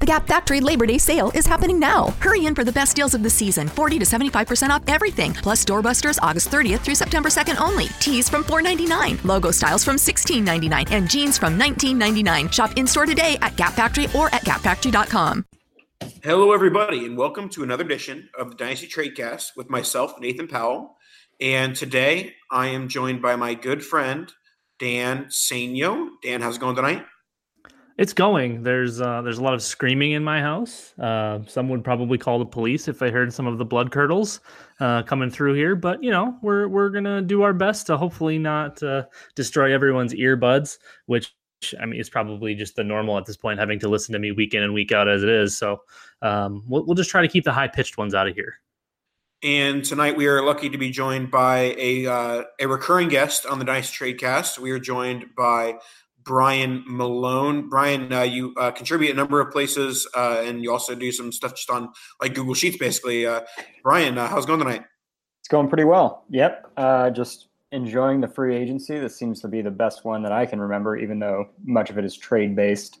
The Gap Factory Labor Day sale is happening now. Hurry in for the best deals of the season 40 to 75% off everything. Plus doorbusters August 30th through September 2nd only. Tees from $4.99, logo styles from $16.99, and jeans from $19.99. Shop in store today at Gap Factory or at gapfactory.com. Hello, everybody, and welcome to another edition of the Dynasty Tradecast with myself, Nathan Powell. And today I am joined by my good friend, Dan Sainio. Dan, how's it going tonight? It's going. There's uh, there's a lot of screaming in my house. Uh, some would probably call the police if they heard some of the blood curdles uh, coming through here. But you know, we're we're gonna do our best to hopefully not uh, destroy everyone's earbuds, which I mean is probably just the normal at this point, having to listen to me week in and week out as it is. So um, we'll we'll just try to keep the high pitched ones out of here. And tonight we are lucky to be joined by a uh, a recurring guest on the Dynasty Tradecast. We are joined by Brian Malone. Brian, uh, you uh, contribute a number of places, uh, and you also do some stuff just on like Google Sheets, basically. Uh, Brian, uh, how's it going tonight? It's going pretty well. Yep, uh, just enjoying the free agency. This seems to be the best one that I can remember, even though much of it is trade based.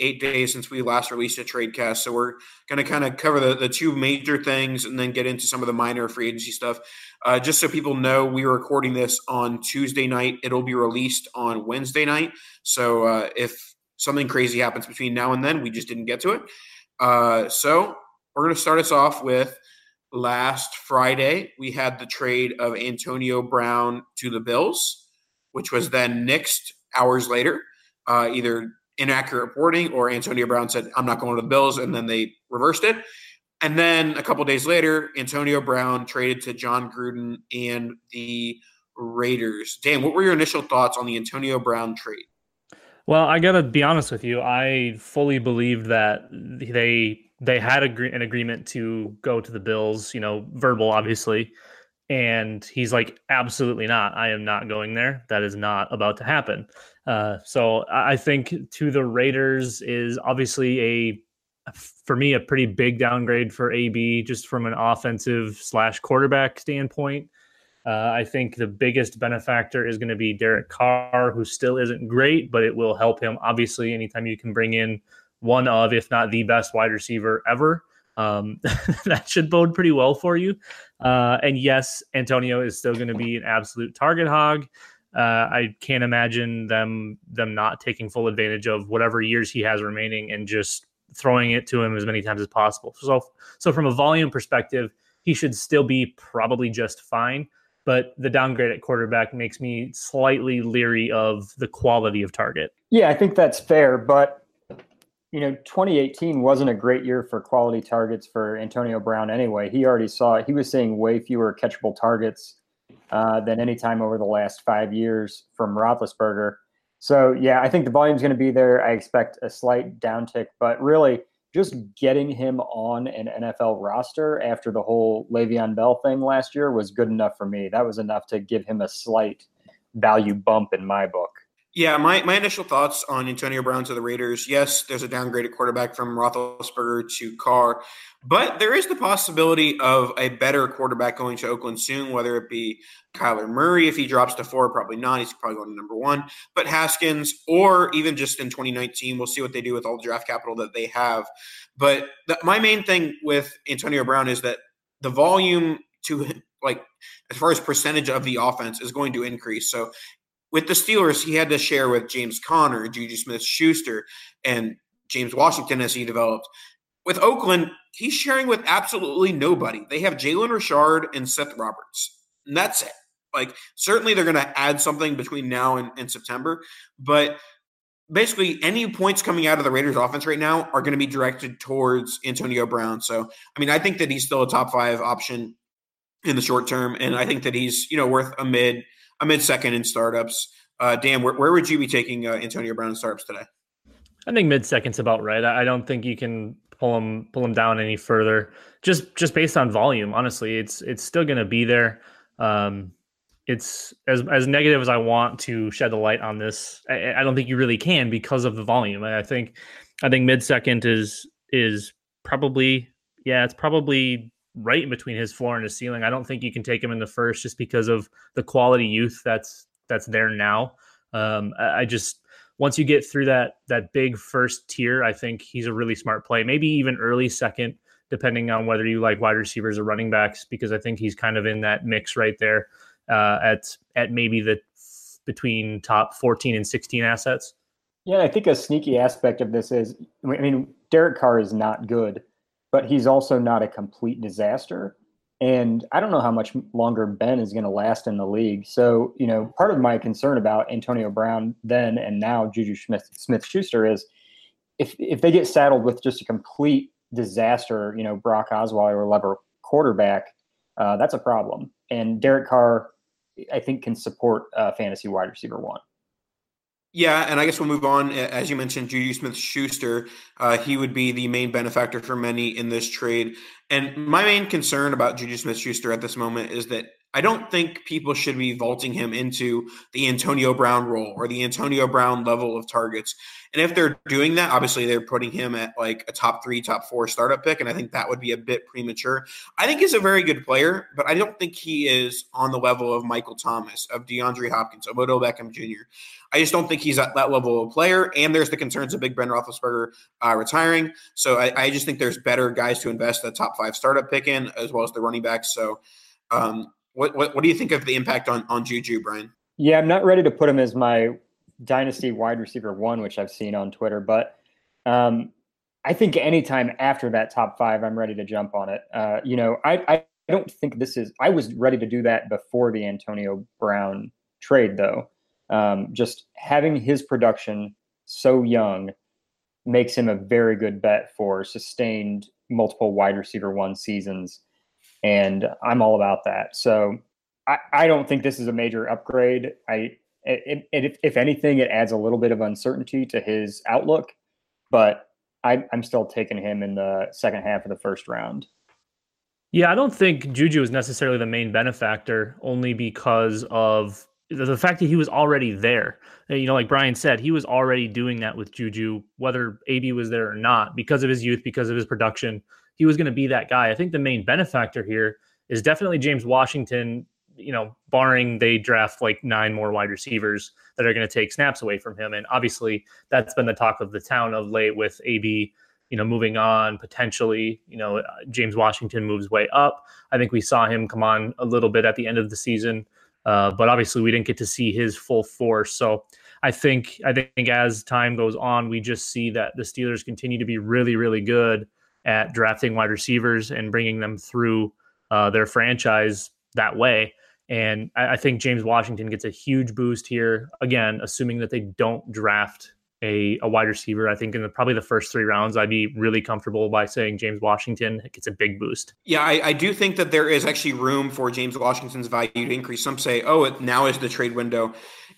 eight days since we last released a trade cast. So we're going to kind of cover the, the two major things and then get into some of the minor free agency stuff. Uh, just so people know, we are recording this on Tuesday night. It'll be released on Wednesday night. So uh, if something crazy happens between now and then, we just didn't get to it. Uh, so we're going to start us off with last Friday. We had the trade of Antonio Brown to the Bills, which was then nixed hours later. Uh, either inaccurate reporting or Antonio Brown said, I'm not going to the Bills, and then they reversed it. And then a couple days later, Antonio Brown traded to Jon Gruden and the Raiders. Dan, what were your initial thoughts on the Antonio Brown trade? Well, I gotta be honest with you. I fully believed that they they had an agreement to go to the Bills. You know, verbal, obviously, and he's like, absolutely not. I am not going there. That is not about to happen. Uh, so I think to the Raiders is obviously a for me a pretty big downgrade for AB just from an offensive slash quarterback standpoint. Uh, I think the biggest benefactor is going to be Derek Carr, who still isn't great, but it will help him. Obviously, anytime you can bring in one of, if not the best wide receiver ever, um, that should bode pretty well for you. Uh, and yes, Antonio is still going to be an absolute target hog. Uh, I can't imagine them them not taking full advantage of whatever years he has remaining and just throwing it to him as many times as possible. So, so from a volume perspective, he should still be probably just fine. But the downgrade at quarterback makes me slightly leery of the quality of target. Yeah, I think that's fair. But you know, 2018 wasn't a great year for quality targets for Antonio Brown anyway. He already saw he was seeing way fewer catchable targets uh, than any time over the last five years from Roethlisberger. So yeah, I think the volume's going to be there. I expect a slight downtick, but really just getting him on an NFL roster after the whole Le'Veon Bell thing last year was good enough for me. That was enough to give him a slight value bump in my book. Yeah, my, my initial thoughts on Antonio Brown to the Raiders. Yes, there's a downgraded quarterback from Roethlisberger to Carr, but there is the possibility of a better quarterback going to Oakland soon, whether it be Kyler Murray if he drops to four, probably not. He's probably going to number one. But Haskins, or even just in 2019, we'll see what they do with all the draft capital that they have. But the, my main thing with Antonio Brown is that the volume to like as far as percentage of the offense is going to increase. So with the Steelers, he had to share with James Conner, Juju Smith Schuster, and James Washington as he developed. With Oakland, he's sharing with absolutely nobody. They have Jalen Richard and Seth Roberts. And that's it. Like, certainly they're going to add something between now and, and September, but basically any points coming out of the Raiders offense right now are going to be directed towards Antonio Brown. So, I mean, I think that he's still a top five option in the short term. And I think that he's, you know, worth a mid I'm second in startups. Uh, Dan, where, where would you be taking uh, Antonio Brown in startups today? I think mid second's about right. I don't think you can pull him pull him down any further. Just just based on volume, honestly, it's it's still going to be there. Um, it's as as negative as I want to shed the light on this. I, I don't think you really can because of the volume. I think I think mid second is is probably yeah, it's probably right in between his floor and his ceiling. I don't think you can take him in the first just because of the quality youth that's that's there now. Um, I, I just once you get through that that big first tier, I think he's a really smart play. Maybe even early second, depending on whether you like wide receivers or running backs, because I think he's kind of in that mix right there uh, at at maybe the between top 14 and 16 assets. Yeah, I think a sneaky aspect of this is, I mean, Derek Carr is not good but he's also not a complete disaster. And I don't know how much longer Ben is going to last in the league. So, you know, part of my concern about Antonio Brown then and now Juju Smith Smith Schuster is if if they get saddled with just a complete disaster, you know, Brock Osweiler or lever quarterback, uh, that's a problem. And Derek Carr, I think, can support uh, fantasy wide receiver one. Yeah, and I guess we'll move on. As you mentioned, Juju Smith Schuster, uh, he would be the main benefactor for many in this trade. And my main concern about Juju Smith Schuster at this moment is that I don't think people should be vaulting him into the Antonio Brown role or the Antonio Brown level of targets. And if they're doing that, obviously they're putting him at like a top three, top four startup pick. And I think that would be a bit premature. I think he's a very good player, but I don't think he is on the level of Michael Thomas, of DeAndre Hopkins, of Odell Beckham Jr. I just don't think he's at that level of player. And there's the concerns of Big Ben Roethlisberger uh, retiring. So I, I, just think there's better guys to invest the top five startup pick in, as well as the running backs. So um, what, what, what do you think of the impact on on Juju, Brian? Yeah, I'm not ready to put him as my dynasty wide receiver one, which I've seen on Twitter, but um, I think anytime after that top five, I'm ready to jump on it. Uh, you know, I, I don't think this is. I was ready to do that before the Antonio Brown trade, though. Um, just having his production so young makes him a very good bet for sustained multiple wide receiver one seasons and I'm all about that. So I, I don't think this is a major upgrade. I it, it, if, anything, it adds a little bit of uncertainty to his outlook, but I, I'm still taking him in the second half of the first round. Yeah, I don't think Juju is necessarily the main benefactor, only because of the fact that he was already there. You know, like Brian said, he was already doing that with Juju, whether AB was there or not, because of his youth, because of his production he was going to be that guy. I think the main benefactor here is definitely James Washington, you know, barring they draft like nine more wide receivers that are going to take snaps away from him. And obviously, that's been the talk of the town of late with AB, you know, moving on potentially. You know, James Washington moves way up. I think we saw him come on a little bit at the end of the season, uh, but obviously, we didn't get to see his full force. So, I think I think as time goes on, we just see that the Steelers continue to be really, really good at drafting wide receivers and bringing them through uh, their franchise that way. And I, I think James Washington gets a huge boost here. Again, assuming that they don't draft a, a wide receiver. I think in the, probably the first three rounds, I'd be really comfortable by saying James Washington gets a big boost. Yeah, I, I do think that there is actually room for James Washington's value to increase. Some say, oh, it, now is the trade window.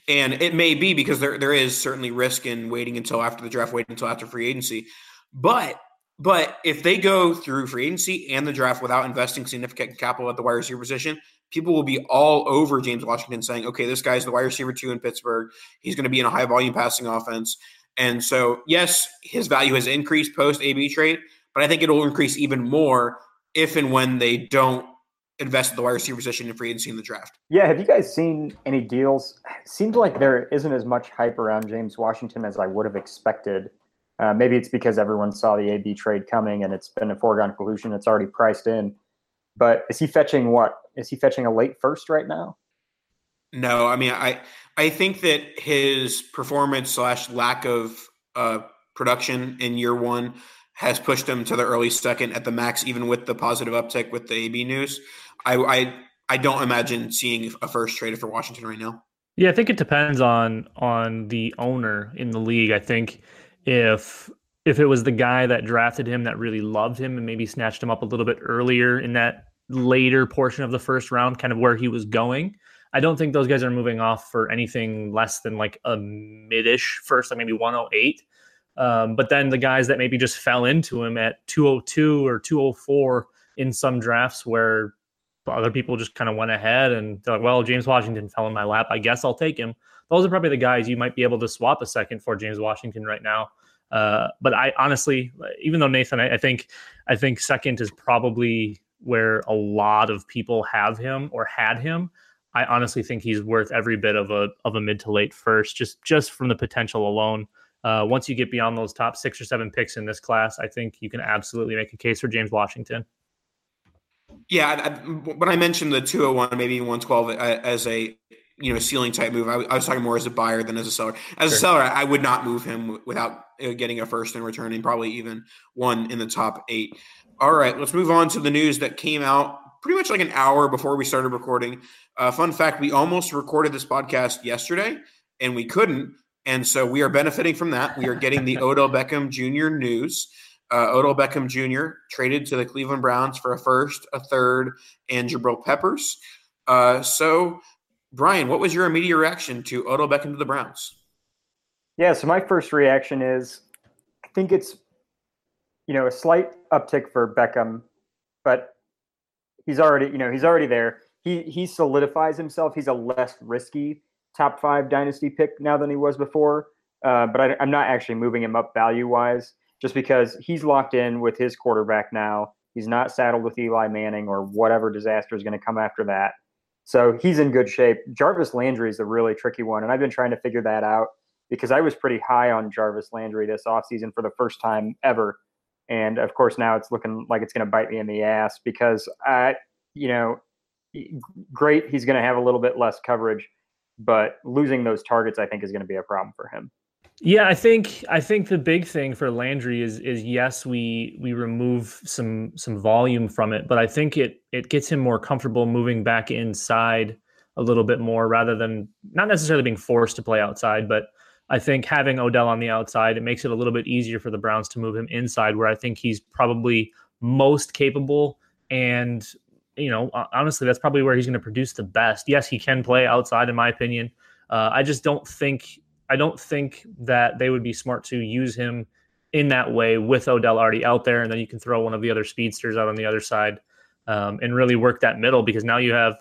And it may be because there, there is certainly risk in waiting until after the draft, waiting until after free agency. But but if they go through free agency and the draft without investing significant capital at the wide receiver position, people will be all over James Washington saying, okay, this guy's the wide receiver two in Pittsburgh. He's going to be in a high volume passing offense. And so, yes, his value has increased post AB trade, but I think it'll increase even more if and when they don't invest in the wide receiver position in free agency in the draft. Yeah, have you guys seen any deals? Seems like there isn't as much hype around James Washington as I would have expected. Uh, maybe it's because everyone saw the AB trade coming and it's been a foregone conclusion. It's already priced in. But is he fetching what? Is he fetching a late first right now? No, I mean, I I think that his performance slash lack of uh, production in year one has pushed him to the early second at the max, even with the positive uptick with the AB news. I I, I don't imagine seeing a first traded for Washington right now. Yeah, I think it depends on on the owner in the league. I think if if it was the guy that drafted him that really loved him and maybe snatched him up a little bit earlier in that later portion of the first round, kind of where he was going, I don't think those guys are moving off for anything less than like a mid-ish first, like maybe 108. Um, but then the guys that maybe just fell into him at 202 or 204 in some drafts where other people just kind of went ahead and like, well, James Washington fell in my lap. I guess I'll take him. Those are probably the guys you might be able to swap a second for James Washington right now. Uh, but I honestly, even though Nathan, I, I think, I think second is probably where a lot of people have him or had him. I honestly think he's worth every bit of a of a mid to late first, just just from the potential alone. Uh, once you get beyond those top six or seven picks in this class, I think you can absolutely make a case for James Washington. Yeah, I, when I mentioned the 201, maybe 112 as a you know ceiling type move, I, I was talking more as a buyer than as a seller. As sure. a seller, I would not move him without uh, getting a first and returning, probably even one in the top eight. All right, let's move on to the news that came out pretty much like an hour before we started recording. Uh, fun fact: we almost recorded this podcast yesterday, and we couldn't, and so we are benefiting from that. We are getting the Odell Beckham Jr. news. Uh, Odell Beckham Jr. traded to the Cleveland Browns for a first, a third, and Jabril Peppers. Uh, so, Brian, what was your immediate reaction to Odell Beckham to the Browns? Yeah, so my first reaction is I think it's you know a slight uptick for Beckham, but he's already you know he's already there he he solidifies himself. He's a less risky top five dynasty pick now than he was before. Uh, but I, am not actually moving him up value wise, just because he's locked in with his quarterback now. He's not saddled with Eli Manning or whatever disaster is going to come after that. So he's in good shape. Jarvis Landry is a really tricky one, and I've been trying to figure that out because I was pretty high on Jarvis Landry this offseason for the first time ever. And of course, now it's looking like it's going to bite me in the ass because I, you know, great. He's going to have a little bit less coverage, but losing those targets, I think, is going to be a problem for him. Yeah, I think I think the big thing for Landry is is yes, we we remove some some volume from it, but I think it it gets him more comfortable moving back inside a little bit more rather than not necessarily being forced to play outside, but I think having Odell on the outside, it makes it a little bit easier for the Browns to move him inside where I think he's probably most capable and you know, honestly, that's probably where he's going to produce the best. Yes, he can play outside, in my opinion. Uh, I just don't think I don't think that they would be smart to use him in that way with Odell already out there, and then you can throw one of the other speedsters out on the other side um, and really work that middle because now you have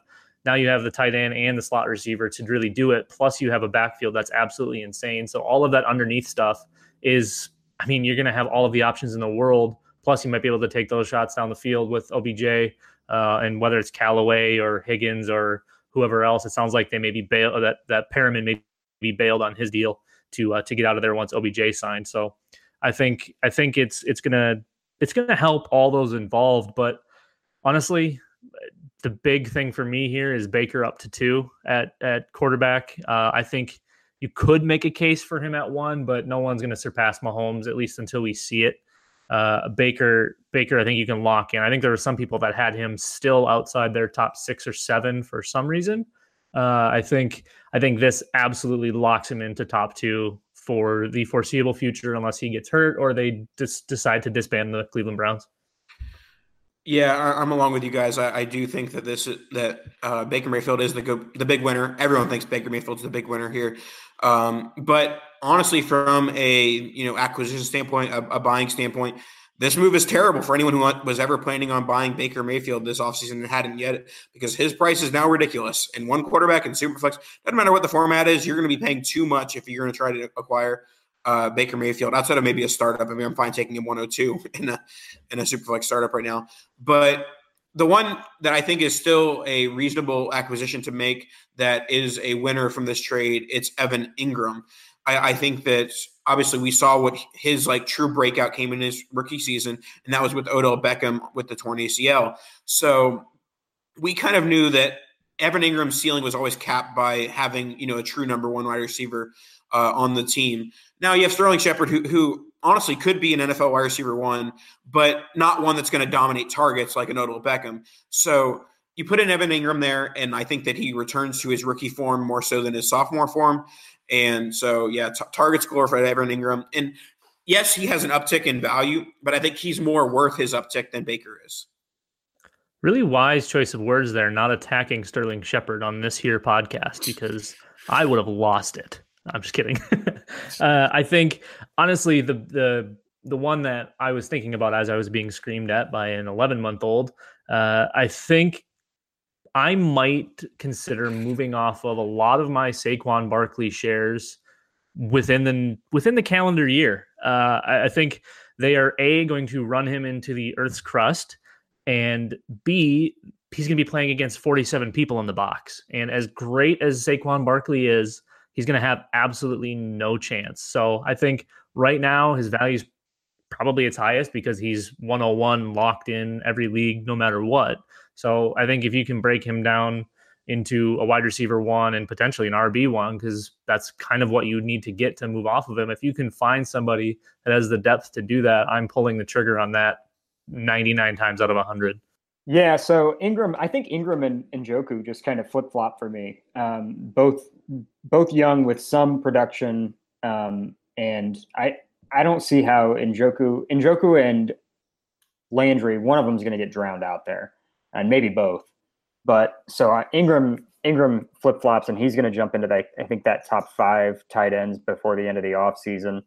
now you have the tight end and the slot receiver to really do it. Plus, you have a backfield that's absolutely insane. So all of that underneath stuff is, I mean, you're going to have all of the options in the world. Plus, you might be able to take those shots down the field with OBJ uh, and whether it's Callaway or Higgins or whoever else, it sounds like they may be bail that that Perriman may be bailed on his deal to uh, to get out of there once OBJ signed. So I think I think it's it's gonna it's gonna help all those involved. But honestly, the big thing for me here is Baker up to two at at quarterback. Uh, I think you could make a case for him at one, but no one's to surpass Mahomes at least until we see it. Uh, Baker, Baker, I think you can lock in. I think there were some people that had him still outside their top six or seven for some reason. Uh, I think I think this absolutely locks him into top two for the foreseeable future, unless he gets hurt or they just decide to disband the Cleveland Browns. Yeah, I, am along with you guys. I, I, do think that this that uh, Baker Mayfield is the go, the big winner. Everyone thinks Baker Mayfield's the big winner here, um, but honestly, from a you know acquisition standpoint, a, a, buying standpoint, this move is terrible for anyone who was ever planning on buying Baker Mayfield this offseason and hadn't yet, because his price is now ridiculous. And one quarterback in Superflex doesn't matter what the format is, you're going to be paying too much if you're going to try to acquire uh, Baker Mayfield outside of maybe a startup. I mean, I'm fine taking him 102 in a in a superflex startup right now. But the one that I think is still a reasonable acquisition to make that is a winner from this trade, it's Evan Engram. I, I think that obviously we saw what his like true breakout came in his rookie season, and that was with Odell Beckham with the torn ACL. So we kind of knew that Evan Engram's ceiling was always capped by having you know a true number one wide receiver uh, on the team. Now you have Sterling Shepard, who, who honestly could be an NFL wide receiver one, but not one that's going to dominate targets like an Odell Beckham. So you put in Evan Ingram there, and I think that he returns to his rookie form more so than his sophomore form. And so, yeah, t- targets for Evan Engram. And yes, he has an uptick in value, but I think he's more worth his uptick than Baker is. Really wise choice of words there, not attacking Sterling Shepard on this here podcast because I would have lost it. I'm just kidding. uh, I think honestly, the the the one that I was thinking about as I was being screamed at by an 11 month old, uh, I think I might consider moving off of a lot of my Saquon Barkley shares within the within the calendar year. Uh, I, I think they are a going to run him into the Earth's crust, and b he's going to be playing against 47 people in the box. And as great as Saquon Barkley is, he's going to have absolutely no chance. So I think right now his value is probably its highest because he's 101 locked in every league, no matter what. So I think if you can break him down into a wide receiver one and potentially an RB one, because that's kind of what you need to get to move off of him. If you can find somebody that has the depth to do that, I'm pulling the trigger on that 99 times out of 100. Yeah, so Engram, I think Engram and, and Njoku just kind of flip flop for me. Um, both both young with some production, um, and I I don't see how Njoku Njoku and Landry, one of them is going to get drowned out there, and maybe both. But so uh, Ingram Engram flip flops, and he's going to jump into that. I think that top five tight ends before the end of the offseason.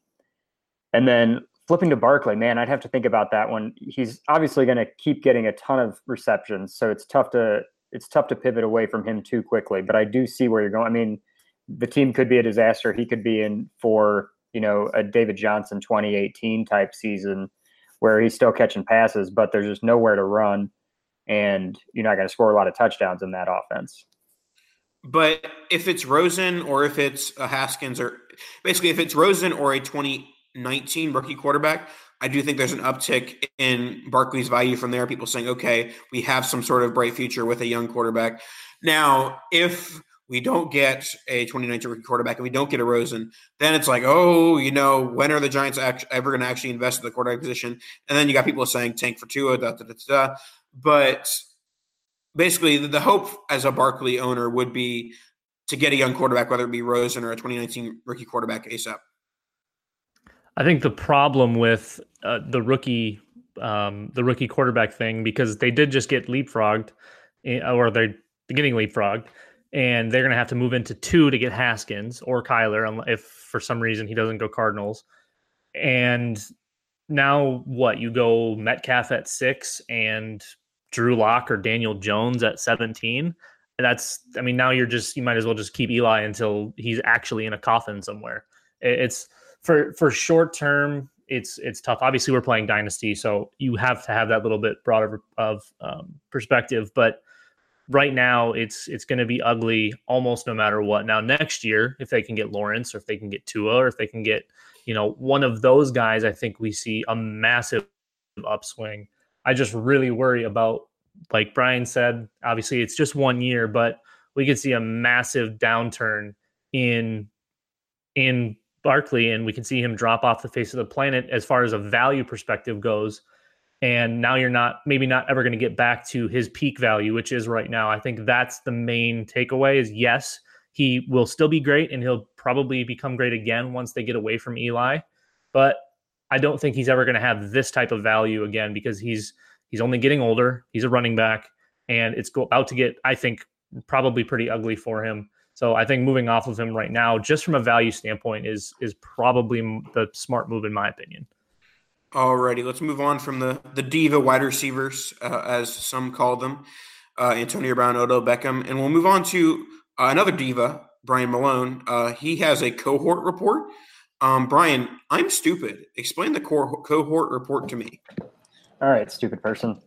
And then flipping to Barkley, man, I'd have to think about that one. He's obviously going to keep getting a ton of receptions, so it's tough to it's tough to pivot away from him too quickly. But I do see where you're going. I mean, the team could be a disaster. He could be in for you know a David Johnson 2018 type season where he's still catching passes, but there's just nowhere to run, and you're not going to score a lot of touchdowns in that offense. But if it's Rosen or if it's a Haskins or basically if it's Rosen or a 20 19 rookie quarterback, I do think there's an uptick in Barkley's value from there. People saying, okay, we have some sort of bright future with a young quarterback. Now, if we don't get a 2019 rookie quarterback and we don't get a Rosen, then it's like, oh, you know, when are the Giants ever going to actually invest in the quarterback position? And then you got people saying tank for Tua, da, da, da, da. But basically, the hope as a Barkley owner would be to get a young quarterback, whether it be Rosen or a 2019 rookie quarterback ASAP. I think the problem with uh, the rookie, um, the rookie quarterback thing, because they did just get leapfrogged, eh, or they're getting leapfrogged, and they're going to have to move into two to get Haskins or Kyler, if for some reason he doesn't go Cardinals. And now what? You go Metcalf at six and Drew Lock or Daniel Jones at seventeen. That's, I mean, now you're just you might as well just keep Eli until he's actually in a coffin somewhere. It's for for short term, it's it's tough. Obviously, we're playing dynasty, so you have to have that little bit broader of um, perspective. But right now, it's it's going to be ugly almost no matter what. Now, next year, if they can get Lawrence, or if they can get Tua, or if they can get you know one of those guys, I think we see a massive upswing. I just really worry about, like Brian said, obviously it's just one year, but we could see a massive downturn in in Barkley, and we can see him drop off the face of the planet as far as a value perspective goes. And now you're not maybe not ever going to get back to his peak value, which is right now. I think that's the main takeaway is yes, he will still be great and he'll probably become great again once they get away from Eli. But I don't think he's ever going to have this type of value again because he's he's only getting older. He's a running back, and it's about to get, I think, probably pretty ugly for him. So I think moving off of him right now, just from a value standpoint, is is probably the smart move in my opinion. Alrighty, let's move on from the the diva wide receivers, uh, as some call them, uh, Antonio Brown, Odell Beckham, and we'll move on to uh, another diva, Brian Malone. Uh, he has a cohort report. Um, Brian, I'm stupid. Explain the co- cohort report to me. All right, stupid person.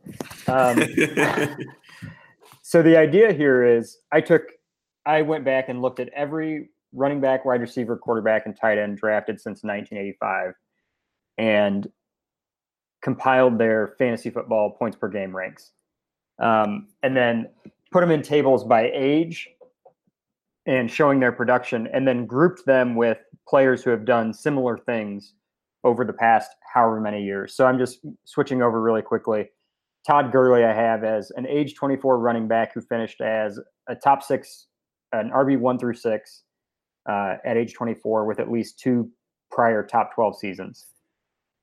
Um, so the idea here is, I took, I went back and looked at every running back, wide receiver, quarterback, and tight end drafted since 1985, and compiled their fantasy football points per game ranks, um, and then put them in tables by age and showing their production, and then grouped them with players who have done similar things over the past however many years. So I'm just switching over really quickly. Todd Gurley, I have as an age 24 running back who finished as a top six, an RB one through six uh, at age 24 with at least two prior top 12 seasons.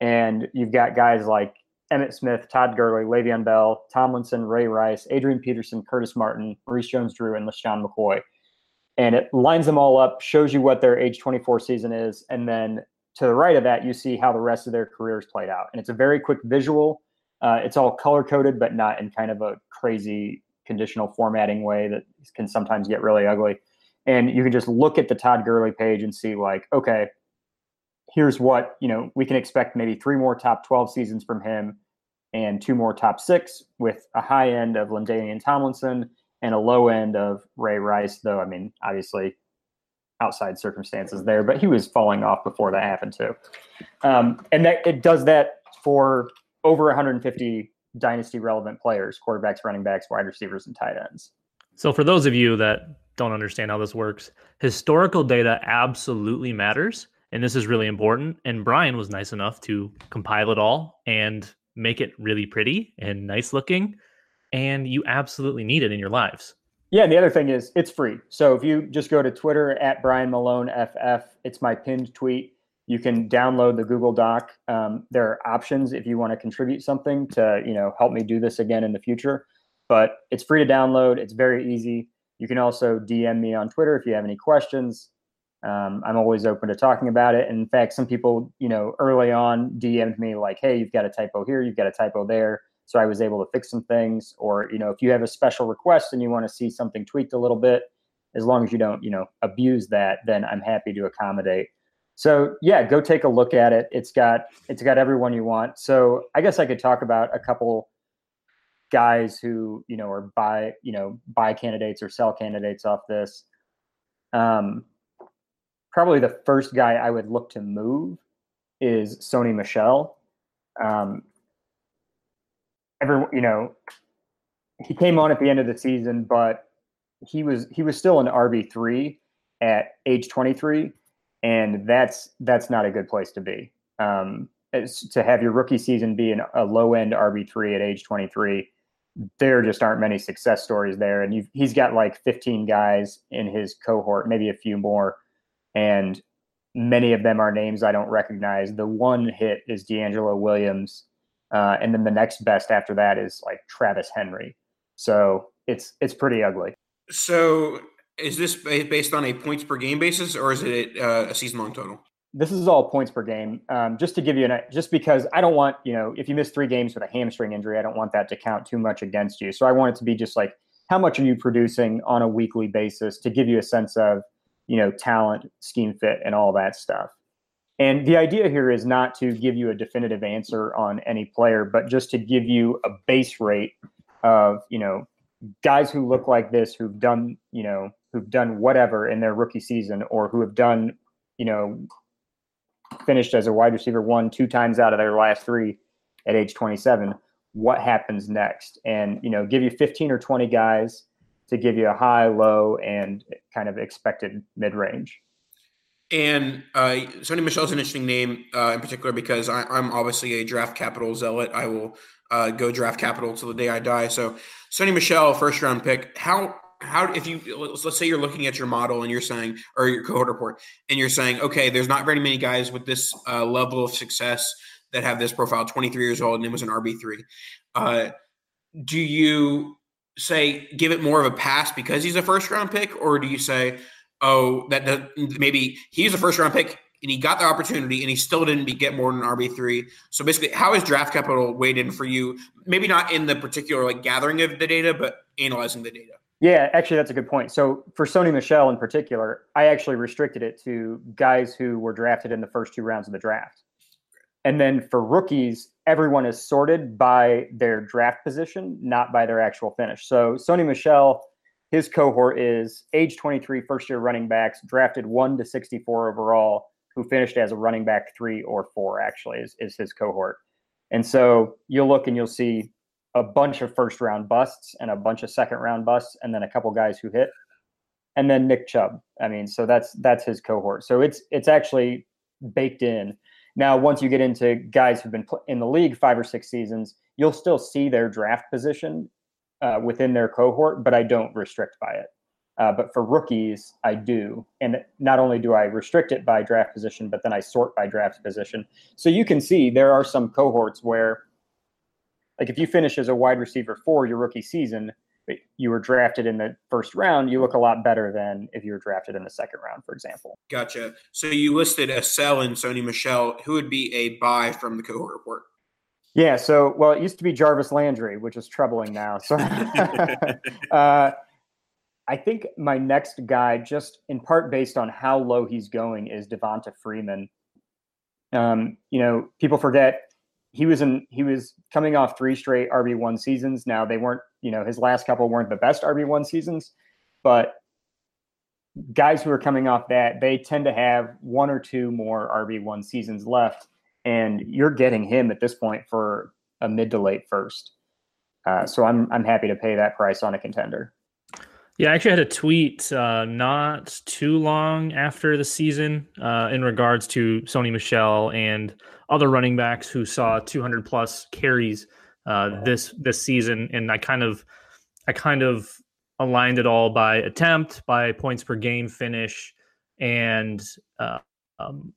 And you've got guys like Emmitt Smith, Todd Gurley, Le'Veon Bell, Tomlinson, Ray Rice, Adrian Peterson, Curtis Martin, Maurice Jones Drew, and LeSean McCoy and it lines them all up, shows you what their age 24 season is, and then to the right of that, you see how the rest of their careers played out. And it's a very quick visual. Uh, it's all color coded, but not in kind of a crazy conditional formatting way that can sometimes get really ugly. And you can just look at the Todd Gurley page and see, like, okay, here's what you know we can expect: maybe three more top 12 seasons from him, and two more top six with a high end of LaDainian Tomlinson and a low end of Ray Rice, though, I mean, obviously outside circumstances there, but he was falling off before that happened too. Um, and that it does that for over 150 dynasty relevant players, quarterbacks, running backs, wide receivers, and tight ends. So for those of you that don't understand how this works, historical data absolutely matters. And this is really important. And Brian was nice enough to compile it all and make it really pretty and nice looking and you absolutely need it in your lives. Yeah, and the other thing is it's free. So if you just go to Twitter at Brian Malone FF, it's my pinned tweet. You can download the Google Doc. Um, there are options if you want to contribute something to you know help me do this again in the future. But it's free to download. It's very easy. You can also DM me on Twitter if you have any questions. Um, I'm always open to talking about it. And in fact, some people, you know, early on DM'd me like, "Hey, you've got a typo here. You've got a typo there." So I was able to fix some things. Or, you know, if you have a special request and you want to see something tweaked a little bit, as long as you don't, you know, abuse that, then I'm happy to accommodate. So yeah, go take a look at it. It's got it's got everyone you want. So I guess I could talk about a couple guys who you know are buy you know buy candidates or sell candidates off this. Um, probably the first guy I would look to move is Sony Michel. Um, every you know he came on at the end of the season, but he was he was still an RB three at age 23, and that's that's not a good place to be. Um, to have your rookie season be an, a low end RB three at age 23, there just aren't many success stories there. And he's got like 15 guys in his cohort, maybe a few more, and many of them are names I don't recognize. The one hit is DeAngelo Williams uh, and then the next best after that is like Travis Henry. So it's it's pretty ugly. So is this based on a points per game basis, or is it uh, a season long total? This is all points per game. Um, just to give you an, just because I don't want you know if you miss three games with a hamstring injury, I don't want that to count too much against you. So I want it to be just like how much are you producing on a weekly basis to give you a sense of you know talent, scheme fit, and all that stuff. And the idea here is not to give you a definitive answer on any player, but just to give you a base rate of, you know, guys who look like this, who've done, you know, who've done whatever in their rookie season or who have done, you know, finished as a wide receiver one, two times out of their last three at age 27. What happens next? And, you know, give you 15 or 20 guys to give you a high, low, and kind of expected mid range. And uh, Sony Michel is an interesting name uh, in particular because I, am obviously a draft capital zealot. I will uh, go draft capital till the day I die. So Sony Michel, first round pick. How how if you let's, let's say you're looking at your model and you're saying or your cohort report and you're saying okay, there's not very many guys with this uh, level of success that have this profile. 23 years old and it was an RB three. Uh, do you say give it more of a pass because he's a first round pick, or do you say oh, that, maybe he's a first round pick and he got the opportunity and he still didn't be, get more than RB three. So basically, how is draft capital weighed in for you? Maybe not in the particular like gathering of the data, but analyzing the data. Yeah, actually, that's a good point. So for Sony Michel in particular, I actually restricted it to guys who were drafted in the first two rounds of the draft. And then for rookies, everyone is sorted by their draft position, not by their actual finish. So Sony Michel, his cohort is age 23 first year running backs drafted 1 to 64 overall who finished as a running back 3 or 4 actually is, is his cohort. And so you'll look and you'll see a bunch of first round busts and a bunch of second round busts and then a couple guys who hit. And then Nick Chubb. I mean so that's that's his cohort. So it's it's actually baked in now once you get into guys who've been in the league 5 or 6 seasons you'll still see their draft position uh, within their cohort, but I don't restrict by it. Uh, but for rookies, I do. And not only do I restrict it by draft position, but then I sort by draft position. So you can see there are some cohorts where, like, if you finish as a wide receiver for your rookie season, you were drafted in the first round, you look a lot better than if you were drafted in the second round, for example. Gotcha. So you listed a sell in Sony Michel. Who would be a buy from the cohort report? Yeah. So, well, it used to be Jarvis Landry, which is troubling now. So, uh, I think my next guy, just in part based on how low he's going, is Devonta Freeman. Um, you know, people forget he was in he was coming off three straight RB one seasons. Now they weren't, you know, his last couple weren't the best RB one seasons, but guys who are coming off that they tend to have one or two more RB one seasons left and you're getting him at this point for a mid to late first. Uh, so I'm I'm happy to pay that price on a contender. Yeah, I actually had a tweet uh, not too long after the season uh, in regards to Sony Michel and other running backs who saw 200 plus carries uh, this this season, and I kind of I kind of aligned it all by attempt, by points per game finish, and uh, um,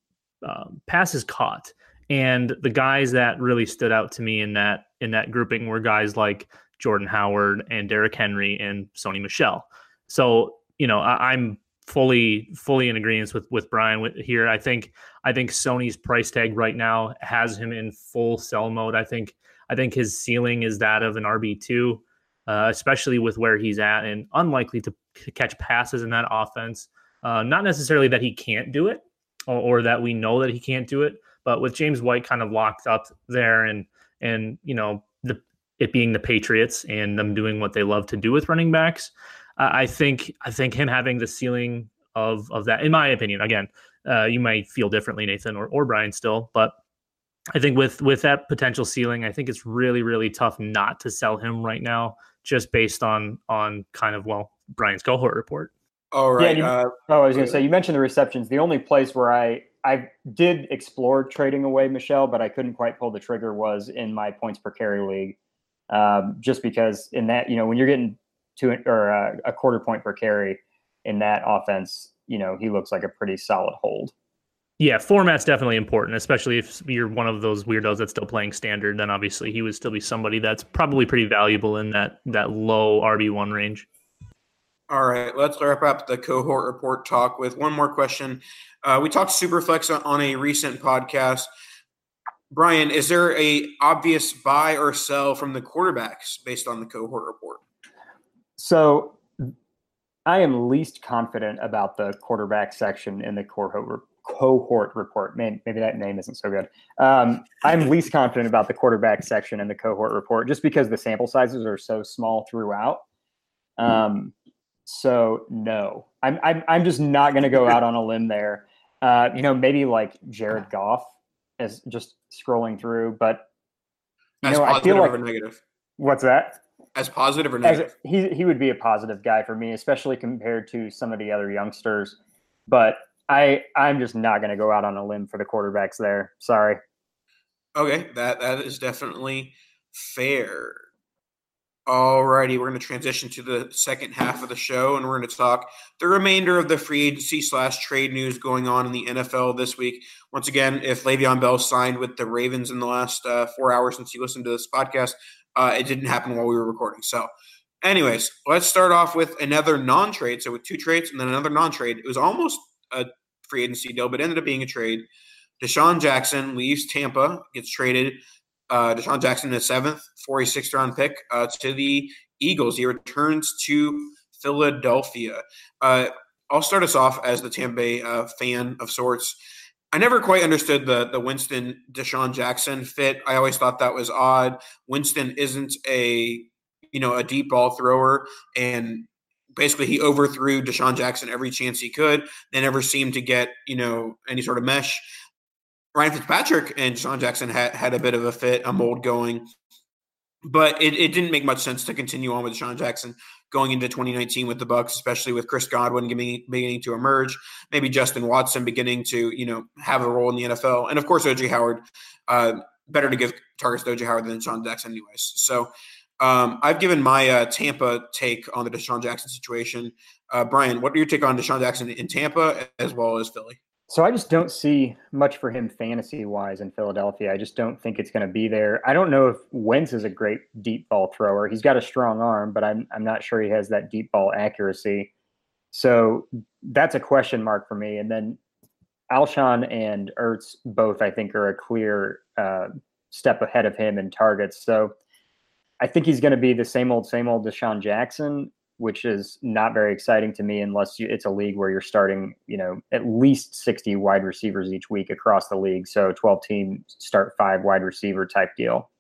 um, passes caught. And the guys that really stood out to me in that in that grouping were guys like Jordan Howard and Derrick Henry and Sony Michel. So you know I, am fully fully in agreement with with Brian with, here. I think I think Sony's price tag right now has him in full sell mode. I think I think his ceiling is that of an RB two, uh, especially with where he's at and unlikely to catch passes in that offense. Uh, not necessarily that he can't do it or, or that we know that he can't do it, but with James White kind of locked up there and and you know the it being the Patriots and them doing what they love to do with running backs, I think I think him having the ceiling of of that, in my opinion, again, uh, you might feel differently, Nathan or, or Brian still, but I think with with that potential ceiling, I think it's really really tough not to sell him right now, just based on on kind of well Brian's cohort report. All right. Yeah, you, uh, oh, I was going to say you mentioned the receptions. The only place where I I did explore trading away Michel, but I couldn't quite pull the trigger. Was in my points per carry league, um, just because in that you know when you're getting to or uh, a quarter point per carry in that offense, you know he looks like a pretty solid hold. Yeah, format's definitely important, especially if you're one of those weirdos that's still playing standard. Then obviously he would still be somebody that's probably pretty valuable in that that low RB one range. All right, let's wrap up the cohort report talk with one more question. Uh, we talked Superflex on, on a recent podcast. Brian, is there a obvious buy or sell from the quarterbacks based on the cohort report? So I am least confident about the quarterback section in the cohort cohort report. maybe that name isn't so good. Um, I'm least confident about the quarterback section in the cohort report just because the sample sizes are so small throughout. Um, so no, I'm I'm, I'm just not going to go out on a limb there. Uh, you know, maybe like Jared Goff is just scrolling through, but you know, I feel like negative. What's that? As positive or negative? As, he he would be a positive guy for me, especially compared to some of the other youngsters. But I I'm just not going to go out on a limb for the quarterbacks there. Sorry. Okay, that that is definitely fair. Alrighty, we're going to transition to the second half of the show, and we're going to talk the remainder of the free agency slash trade news going on in the NFL this week. Once again, if Le'Veon Bell signed with the Ravens in the last uh, four hours since you listened to this podcast, uh, it didn't happen while we were recording. So, anyways, let's start off with another non-trade. So, with two trades and then another non-trade, it was almost a free agency deal, but ended up being a trade. DeSean Jackson leaves Tampa, gets traded. Uh, DeSean Jackson the seventh for a sixth round pick uh, to the Eagles. He returns to Philadelphia. Uh, I'll start us off as the Tampa Bay uh, fan of sorts. I never quite understood the the Winston DeSean Jackson fit. I always thought that was odd. Winston isn't a you know a deep ball thrower, and basically he overthrew DeSean Jackson every chance he could. They never seemed to get you know any sort of mesh. Ryan Fitzpatrick and DeSean Jackson had, had a bit of a fit, a mold going, but it, it didn't make much sense to continue on with DeSean Jackson going into 2019 with the Bucs, especially with Chris Godwin beginning, beginning to emerge, maybe Justin Watson beginning to you know have a role in the NFL, and of course OJ Howard. Uh, better to give targets to OJ Howard than Sean Jackson, anyways. So um, I've given my uh, Tampa take on the DeSean Jackson situation. Uh, Brian, what are your take on DeSean Jackson in Tampa as well as Philly? So I just don't see much for him fantasy wise in Philadelphia. I just don't think it's going to be there. I don't know if Wentz is a great deep ball thrower. He's got a strong arm, but I'm I'm not sure he has that deep ball accuracy. So that's a question mark for me. And then Alshon and Ertz both I think are a clear uh, step ahead of him in targets. So I think he's going to be the same old, same old DeSean Jackson, which is not very exciting to me unless you, it's a league where you're starting, you know, at least 60 wide receivers each week across the league. So 12 team start five wide receiver type deal.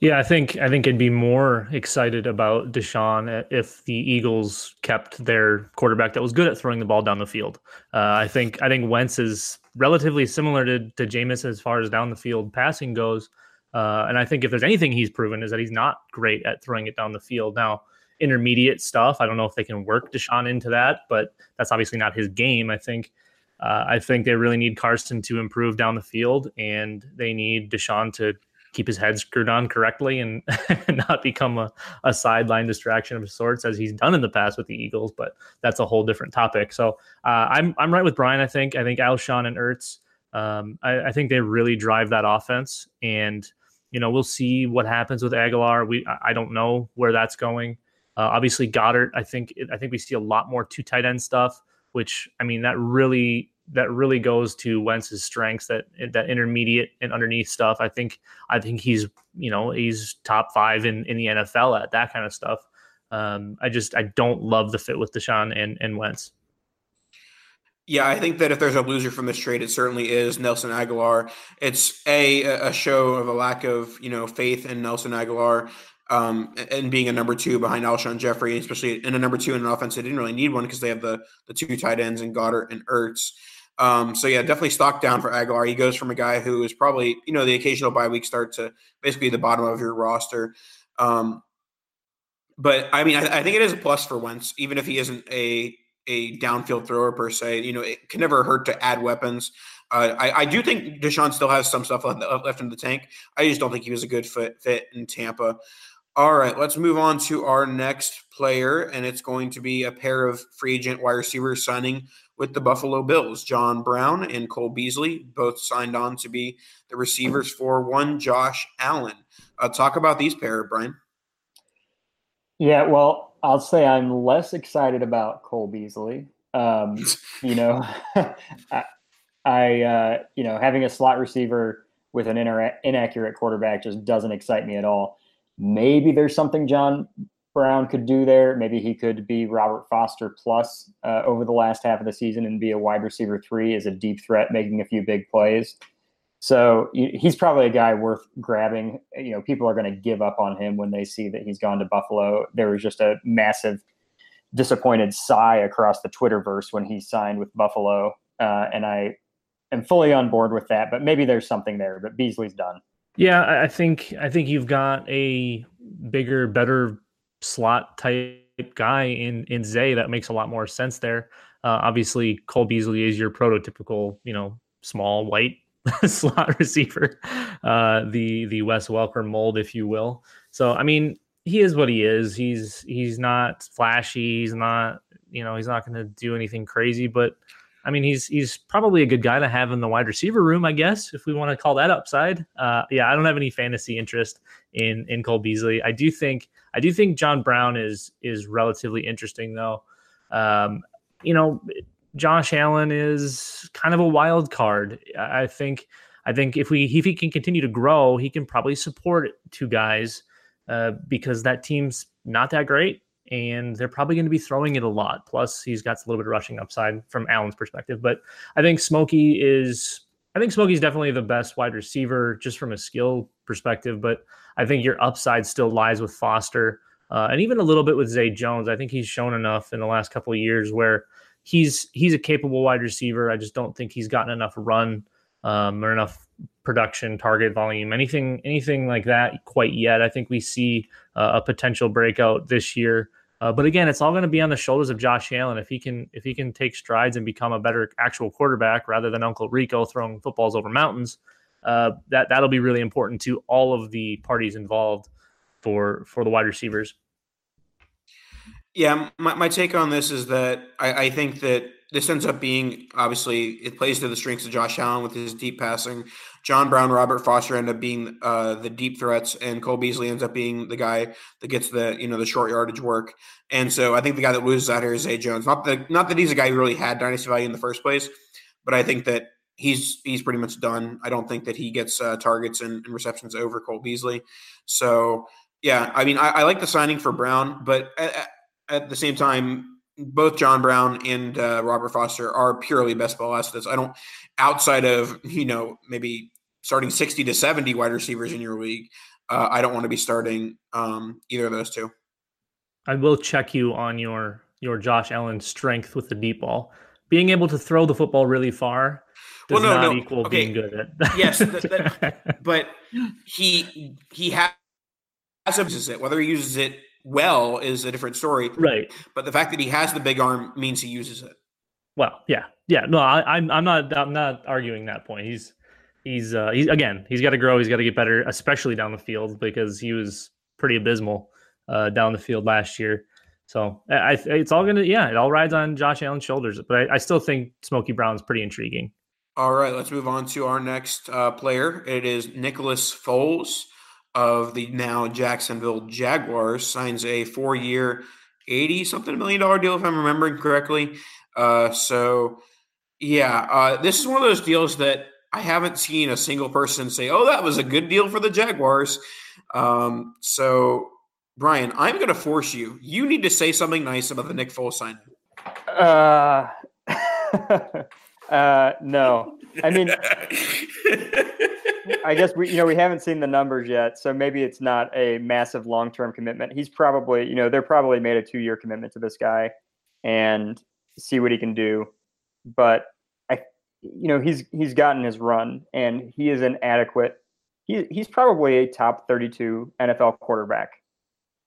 Yeah, I think I think I'd be more excited about DeSean if the Eagles kept their quarterback that was good at throwing the ball down the field. Uh, I think I think Wentz is relatively similar to to Jameis as far as down the field passing goes. Uh, and I think if there's anything he's proven is that he's not great at throwing it down the field. Now, intermediate stuff, I don't know if they can work DeSean into that, but that's obviously not his game. I think. Uh, I think they really need Carson to improve down the field, and they need DeSean to keep his head screwed on correctly and not become a, a sideline distraction of sorts as he's done in the past with the Eagles. But that's a whole different topic. So uh, I'm I'm right with Brian. I think I think Alshon and Ertz. Um, I, I, think they really drive that offense, and you know, we'll see what happens with Agholor. We I don't know where that's going. Uh, obviously, Goedert, I think I think we see a lot more two tight end stuff, which I mean that really that really goes to Wentz's strengths that that intermediate and underneath stuff. I think I think he's you know he's top five in in the NFL at that kind of stuff. Um, I just I don't love the fit with DeSean and and Wentz. Yeah, I think that if there's a loser from this trade, it certainly is Nelson Agholor. It's a a show of a lack of you know faith in Nelson Agholor. Um, and being a number two behind Alshon Jeffery, especially in a number two in an offense, they didn't really need one because they have the the two tight ends and Goedert and Ertz. Um, so yeah, definitely stock down for Agholor. He goes from a guy who is probably you know the occasional bye week start to basically the bottom of your roster. Um, but I mean, I, I, think it is a plus for Wentz, even if he isn't a a downfield thrower per se. You know, it can never hurt to add weapons. Uh, I, I, do think DeSean still has some stuff left, in the tank. I just don't think he was a good fit, fit in Tampa. All right, let's move on to our next player, and it's going to be a pair of free agent wide receivers signing with the Buffalo Bills. John Brown and Cole Beasley both signed on to be the receivers for one Josh Allen. Uh, talk about these pair, Brian. Yeah, well, I'll say I'm less excited about Cole Beasley. Um, you know, I, I uh, you know, having a slot receiver with an inter- inaccurate quarterback just doesn't excite me at all. Maybe there's something John Brown could do there. Maybe he could be Robert Foster plus uh, over the last half of the season and be a wide receiver three as a deep threat, making a few big plays. So he's probably a guy worth grabbing. You know, people are going to give up on him when they see that he's gone to Buffalo. There was just a massive disappointed sigh across the Twitterverse when he signed with Buffalo, uh, and I am fully on board with that. But maybe there's something there. But Beasley's done. Yeah, I think I think you've got a bigger, better slot type guy in in Zay that makes a lot more sense there. Uh, obviously, Cole Beasley is your prototypical, you know, small white slot receiver, uh, the the Wes Welker mold, if you will. So, I mean, he is what he is. He's he's not flashy. He's not you know he's not going to do anything crazy, but I mean he's he's probably a good guy to have in the wide receiver room, I guess, if we want to call that upside. Uh, yeah, I don't have any fantasy interest in in Cole Beasley. I do think I do think John Brown is is relatively interesting though. Um, you know, Josh Allen is kind of a wild card. I think I think if we if he can continue to grow, he can probably support two guys uh, because that team's not that great and they're probably going to be throwing it a lot. Plus, he's got a little bit of rushing upside from Allen's perspective. But I think Smokey is, I think Smokey's definitely the best wide receiver just from a skill perspective. But I think your upside still lies with Foster uh, and even a little bit with Zay Jones. I think he's shown enough in the last couple of years where he's he's a capable wide receiver. I just don't think he's gotten enough run um, or enough production, target volume, anything anything like that quite yet. I think we see uh, a potential breakout this year. Uh, but again, it's all going to be on the shoulders of Josh Allen. If he can, if he can take strides and become a better actual quarterback rather than Uncle Rico throwing footballs over mountains, uh, that that'll be really important to all of the parties involved for for the wide receivers. Yeah, my, my take on this is that I, I think that this ends up being obviously it plays to the strengths of Josh Allen with his deep passing. John Brown, Robert Foster end up being uh, the deep threats, and Cole Beasley ends up being the guy that gets the you know the short yardage work. And so I think the guy that loses out here is Zay Jones. Not that not that he's a guy who really had dynasty value in the first place, but I think that he's he's pretty much done. I don't think that he gets uh, targets and, and, receptions over Cole Beasley. So yeah, I mean I, I like the signing for Brown, but at, at the same time both John Brown and uh, Robert Foster are purely best ball assets. I don't, outside of you know maybe starting sixty to seventy wide receivers in your league, uh, I don't want to be starting um, either of those two. I will check you on your your Josh Allen strength with the deep ball. Being able to throw the football really far does well, no, not no. equal okay. being good at. yes, that, that, but he he has uses it. Whether he uses it well is a different story. Right. But the fact that he has the big arm means he uses it. Well, yeah, yeah. No, I, am I'm, I'm not I'm not arguing that point. He's he's uh he's again he's got to grow. He's got to get better, especially down the field because he was pretty abysmal uh, down the field last year. So I, it's all gonna yeah, it all rides on Josh Allen's shoulders. But I, I still think Smokey Brown's pretty intriguing. All right, let's move on to our next uh, player. It is Nicholas Foles of the now Jacksonville Jaguars signs a four year, 80 something million dollar deal, if I'm remembering correctly. Uh, so, yeah, uh, this is one of those deals that I haven't seen a single person say, oh, that was a good deal for the Jaguars. Um, so, Brian, I'm going to force you. You need to say something nice about the Nick Foles signing. Uh, uh, no. I mean, I guess we, you know, we haven't seen the numbers yet, so maybe it's not a massive long-term commitment. He's probably, you know, they're probably made a two-year commitment to this guy and see what he can do. But I, you know, he's he's gotten his run, and he is an adequate. He he's probably a top 32 NFL quarterback.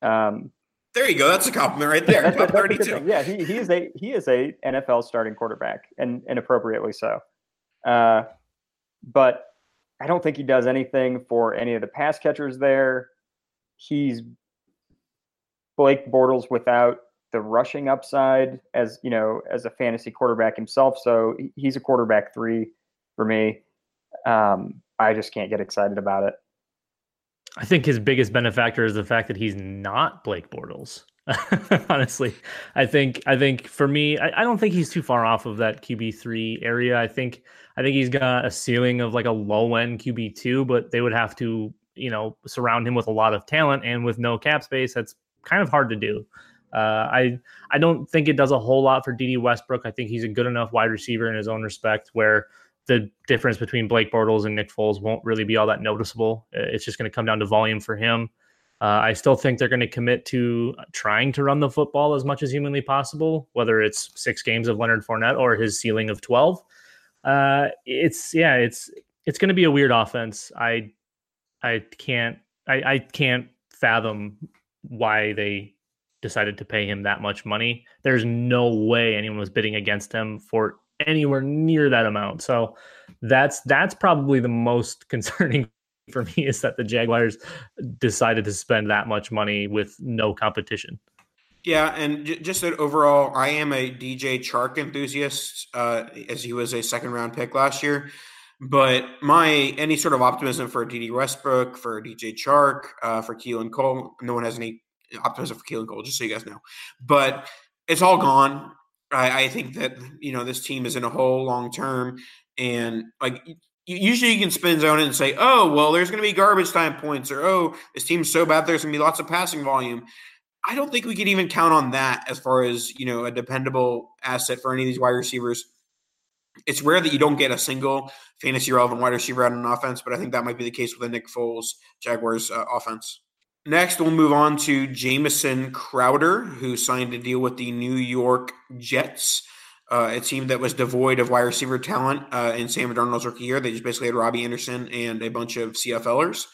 Um, there you go. That's a compliment right there. Yeah, top 32. Yeah, he, he is a he is a NFL starting quarterback, and and appropriately so. Uh, but I don't think he does anything for any of the pass catchers there. He's Blake Bortles without the rushing upside as you know as a fantasy quarterback himself. So he's a quarterback three for me. Um, I just can't get excited about it. I think his biggest benefactor is the fact that he's not Blake Bortles. Honestly, I think I think for me, I, I, don't think he's too far off of that QB three area. I think I think he's got a ceiling of like a low end QB two, but they would have to you know surround him with a lot of talent and with no cap space. That's kind of hard to do. Uh, I I don't think it does a whole lot for Dede Westbrook. I think he's a good enough wide receiver in his own respect where the difference between Blake Bortles and Nick Foles won't really be all that noticeable. It's just going to come down to volume for him. Uh, I still think they're going to commit to trying to run the football as much as humanly possible, whether it's six games of Leonard Fournette or his ceiling of twelve. Uh, it's yeah, it's it's going to be a weird offense. I I can't I, I can't fathom why they decided to pay him that much money. There's no way anyone was bidding against him for anywhere near that amount. So that's that's probably the most concerning for me is that the Jaguars decided to spend that much money with no competition. Yeah, and j- just that overall, I am a DJ Chark enthusiast, uh, as he was a second round pick last year. But my any sort of optimism for Dede Westbrook, for DJ Chark, uh, for Keelan Cole, no one has any optimism for Keelan Cole, just so you guys know. But it's all gone. I, I think that you know this team is in a hole long term, and like usually you can spin zone it and say, oh, well, there's going to be garbage time points, or oh, this team's so bad, there's going to be lots of passing volume. I don't think we could even count on that as far as you know a dependable asset for any of these wide receivers. It's rare that you don't get a single fantasy relevant wide receiver on an offense, but I think that might be the case with the Nick Foles Jaguars uh, offense. Next, we'll move on to Jamison Crowder, who signed a deal with the New York Jets uh, a team that was devoid of wide receiver talent uh, in Sam Darnold's rookie year. They just basically had Robbie Anderson and a bunch of CFLers.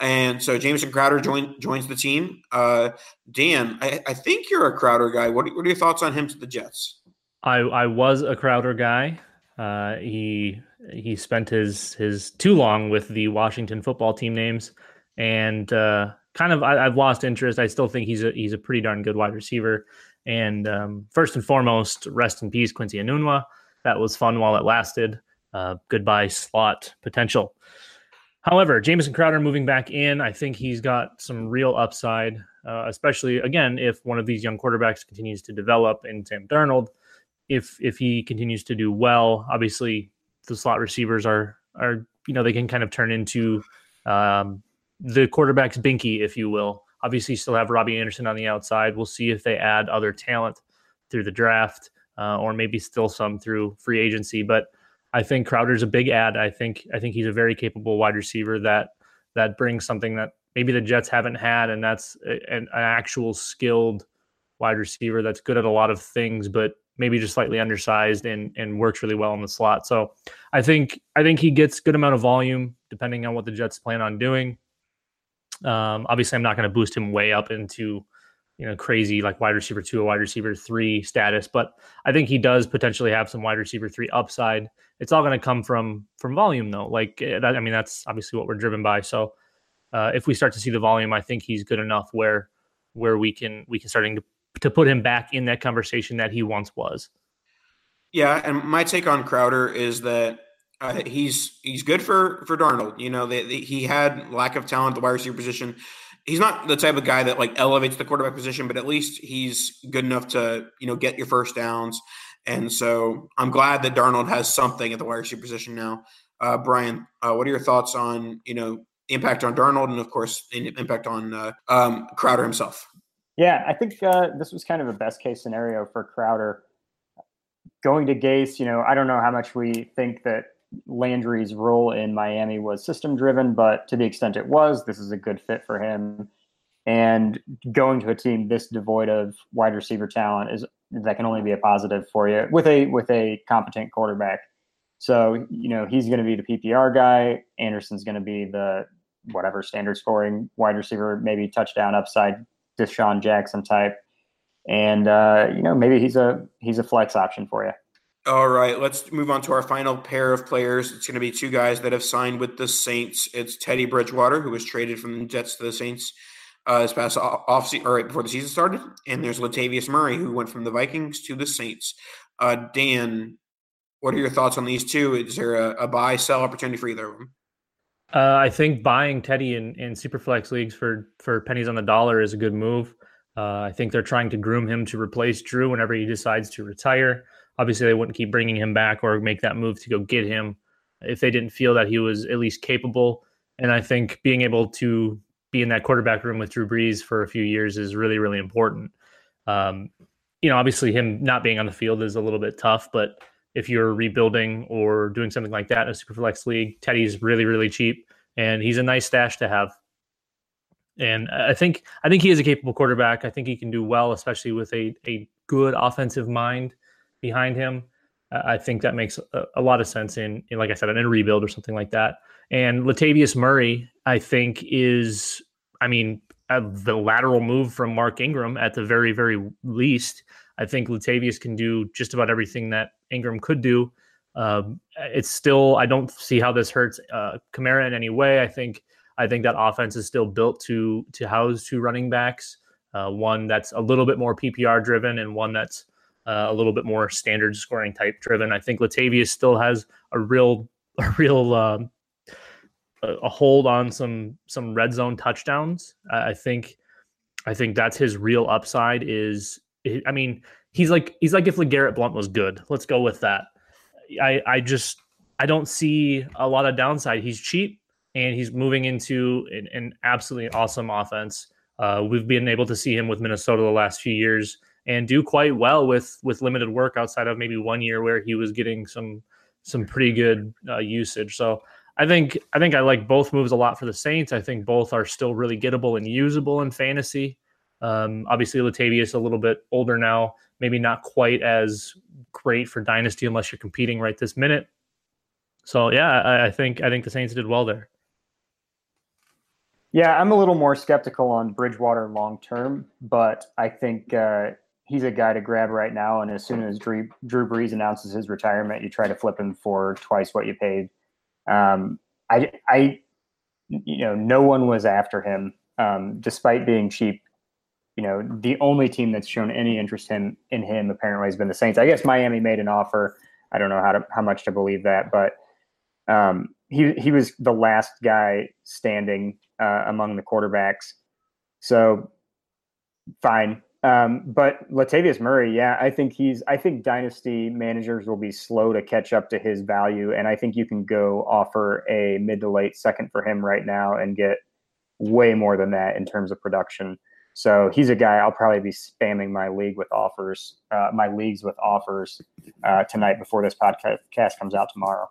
And so Jamison Crowder join, joins the team. Uh, Dan, I, I, think you're a Crowder guy. What, what, are your thoughts on him to the Jets? I, I was a Crowder guy. Uh, he he spent his his too long with the Washington football team names, and uh, kind of I, have lost interest. I still think he's a he's a pretty darn good wide receiver. And um, first and foremost, rest in peace, Quincy Enunwa. That was fun while it lasted. Uh, goodbye, slot potential. However, Jamison Crowder moving back in, I think he's got some real upside, uh, especially again if one of these young quarterbacks continues to develop in Sam Darnold. If if he continues to do well, obviously the slot receivers are are you know they can kind of turn into um, the quarterback's binky, if you will, Obviously, you still have Robbie Anderson on the outside. We'll see if they add other talent through the draft uh, or maybe still some through free agency. But I think Crowder's a big ad. I think I think he's a very capable wide receiver that that brings something that maybe the Jets haven't had, and that's an actual skilled wide receiver that's good at a lot of things, but maybe just slightly undersized and and works really well in the slot. So I think I think he gets good amount of volume depending on what the Jets plan on doing. Um, obviously, I'm not going to boost him way up into you know crazy like wide receiver two or wide receiver three status, but I think he does potentially have some wide receiver three upside. It's all going to come from from volume though. Like eh, that, I mean, that's obviously what we're driven by. So uh, if we start to see the volume, I think he's good enough where where we can we can starting to to put him back in that conversation that he once was. Yeah, and my take on Crowder is that uh, he's he's good for for Darnold. You know, they, they, he had lack of talent at the wide receiver position. He's not the type of guy that like elevates the quarterback position, but at least he's good enough to you know get your first downs. And so I'm glad that Darnold has something at the wide receiver position now. Uh, Brian, uh, what are your thoughts on you know impact on Darnold and of course impact on uh, um, Crowder himself? Yeah, I think uh, this was kind of a best case scenario for Crowder. Going to Gase, you know, I don't know how much we think that Landry's role in Miami was system driven, but to the extent it was, this is a good fit for him. And going to a team this devoid of wide receiver talent is that can only be a positive for you with a with a competent quarterback. So you know he's going to be the PPR guy. Anderson's going to be the whatever standard scoring wide receiver, maybe touchdown upside, DeSean Jackson type, and uh, you know maybe he's a he's a flex option for you. All right, let's move on to our final pair of players. It's going to be two guys that have signed with the Saints. It's Teddy Bridgewater, who was traded from the Jets to the Saints uh, this past off or right before the season started, and there's Latavius Murray, who went from the Vikings to the Saints. Uh, Dan, what are your thoughts on these two? Is there a, a buy sell opportunity for either of them? Uh, I think buying Teddy in, in superflex leagues for for pennies on the dollar is a good move. Uh, I think they're trying to groom him to replace Drew whenever he decides to retire. Obviously, they wouldn't keep bringing him back or make that move to go get him if they didn't feel that he was at least capable. And I think being able to be in that quarterback room with Drew Brees for a few years is really, really important. Um, you know, obviously, him not being on the field is a little bit tough, but if you're rebuilding or doing something like that in a Superflex league, Teddy's really, really cheap, and he's a nice stash to have. And I think I think he is a capable quarterback. I think he can do well, especially with a a good offensive mind behind him. I think that makes a, a lot of sense in, in, like I said, in a rebuild or something like that. And Latavius Murray, I think, is, I mean, the lateral move from Mark Ingram at the very, very least. I think Latavius can do just about everything that Ingram could do. Um, it's still I don't see how this hurts uh, Kamara in any way. I think I think that offense is still built to to house two running backs, uh, one that's a little bit more PPR driven and one that's uh, a little bit more standard scoring type driven. I think Latavius still has a real a real um, a hold on some some red zone touchdowns. I think I think that's his real upside. Is I mean he's like he's like if LeGarrette Blunt was good. Let's go with that. I I just I don't see a lot of downside. He's cheap and he's moving into an, an absolutely awesome offense. Uh, we've been able to see him with Minnesota the last few years and do quite well with with limited work outside of maybe one year where he was getting some some pretty good uh, usage. So I think I think I like both moves a lot for the Saints. I think both are still really gettable and usable in fantasy. Um, obviously, Latavius a little bit older now, maybe not quite as great for dynasty unless you're competing right this minute. So yeah, I, I think I think the Saints did well there. Yeah, I'm a little more skeptical on Bridgewater long term, but I think uh, he's a guy to grab right now. And as soon as Drew, Drew Brees announces his retirement, you try to flip him for twice what you paid. Um, I, I, you know, no one was after him, um, despite being cheap you know, the only team that's shown any interest in in him apparently has been the Saints. I guess Miami made an offer. I don't know how to how much to believe that, but um, he he was the last guy standing uh, among the quarterbacks. So fine. Um, but Latavius Murray, yeah, I think he's. I think dynasty managers will be slow to catch up to his value, and I think you can go offer a mid to late second for him right now and get way more than that in terms of production. So he's a guy I'll probably be spamming my league with offers, uh, my leagues with offers uh, tonight before this podcast comes out tomorrow.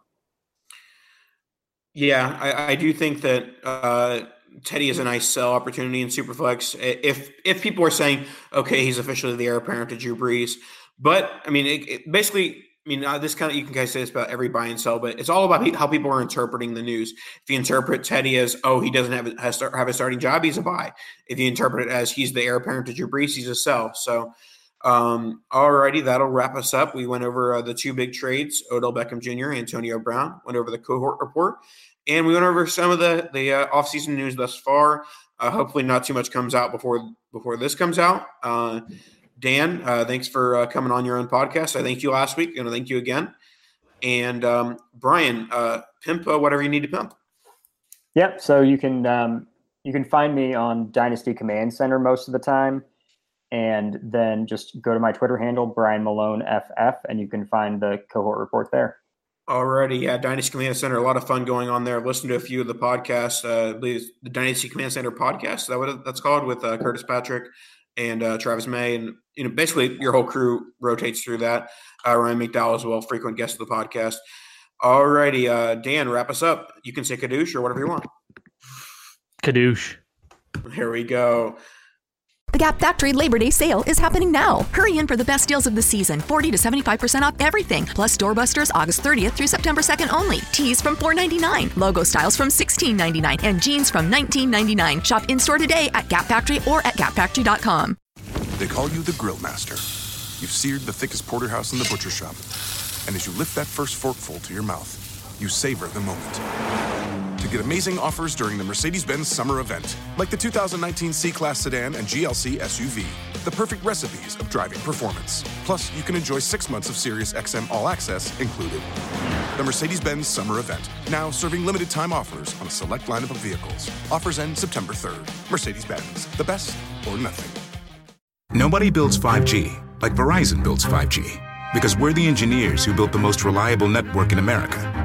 Yeah, I, I do think that uh, Teddy is a nice sell opportunity in Superflex. If if people are saying, okay, he's officially the heir apparent to Drew Brees, but I mean, it, it basically I mean, uh, this kind of you can kind of say this about every buy and sell, but it's all about how people are interpreting the news. If you interpret Teddy as, oh, he doesn't have a, has have a starting job, he's a buy. If you interpret it as he's the heir apparent to Drew Brees, he's a sell. So, um, alrighty, that'll wrap us up. We went over uh, the two big trades: Odell Beckham Jr. Antonio Brown. Went over the cohort report, and we went over some of the the uh, offseason news thus far. Uh, hopefully, not too much comes out before before this comes out. Uh, Dan, uh, thanks for uh, coming on your own podcast. I thank you last week, and I thank you again. And um, Brian, uh, pimp uh, whatever you need to pimp. Yep. So you can um, you can find me on Dynasty Command Center most of the time, and then just go to my Twitter handle Brian Malone FF, and you can find the cohort report there. Alrighty, yeah, Dynasty Command Center, a lot of fun going on there. I've to a few of the podcasts, uh, the Dynasty Command Center podcast. Is that what that's called with uh, Curtis Patrick and uh, Travis May, and you know basically your whole crew rotates through that. Uh, Ryan McDowell as well, frequent guest of the podcast. Alrighty, uh, Dan, wrap us up. You can say kadoosh or whatever you want. Kadoosh. Here we go. The Gap Factory Labor Day sale is happening now. Hurry in for the best deals of the season 40 to 75% off everything. Plus doorbusters August 30th through September 2nd only. Tees from $4.99, logo styles from $16.99, and jeans from $19.99. Shop in store today at Gap Factory or at gapfactory.com. They call you the Grill Master. You've seared the thickest porterhouse in the butcher shop. And as you lift that first forkful to your mouth, you savor the moment get amazing offers during the Mercedes Benz summer event, like the 2019 C Class sedan and GLC SUV. The perfect recipes of driving performance. Plus, you can enjoy six months of Sirius XM All Access included. The Mercedes Benz summer event, now serving limited time offers on a select lineup of vehicles. Offers end September 3rd. Mercedes Benz, the best or nothing. Nobody builds 5G like Verizon builds 5G because we're the engineers who built the most reliable network in America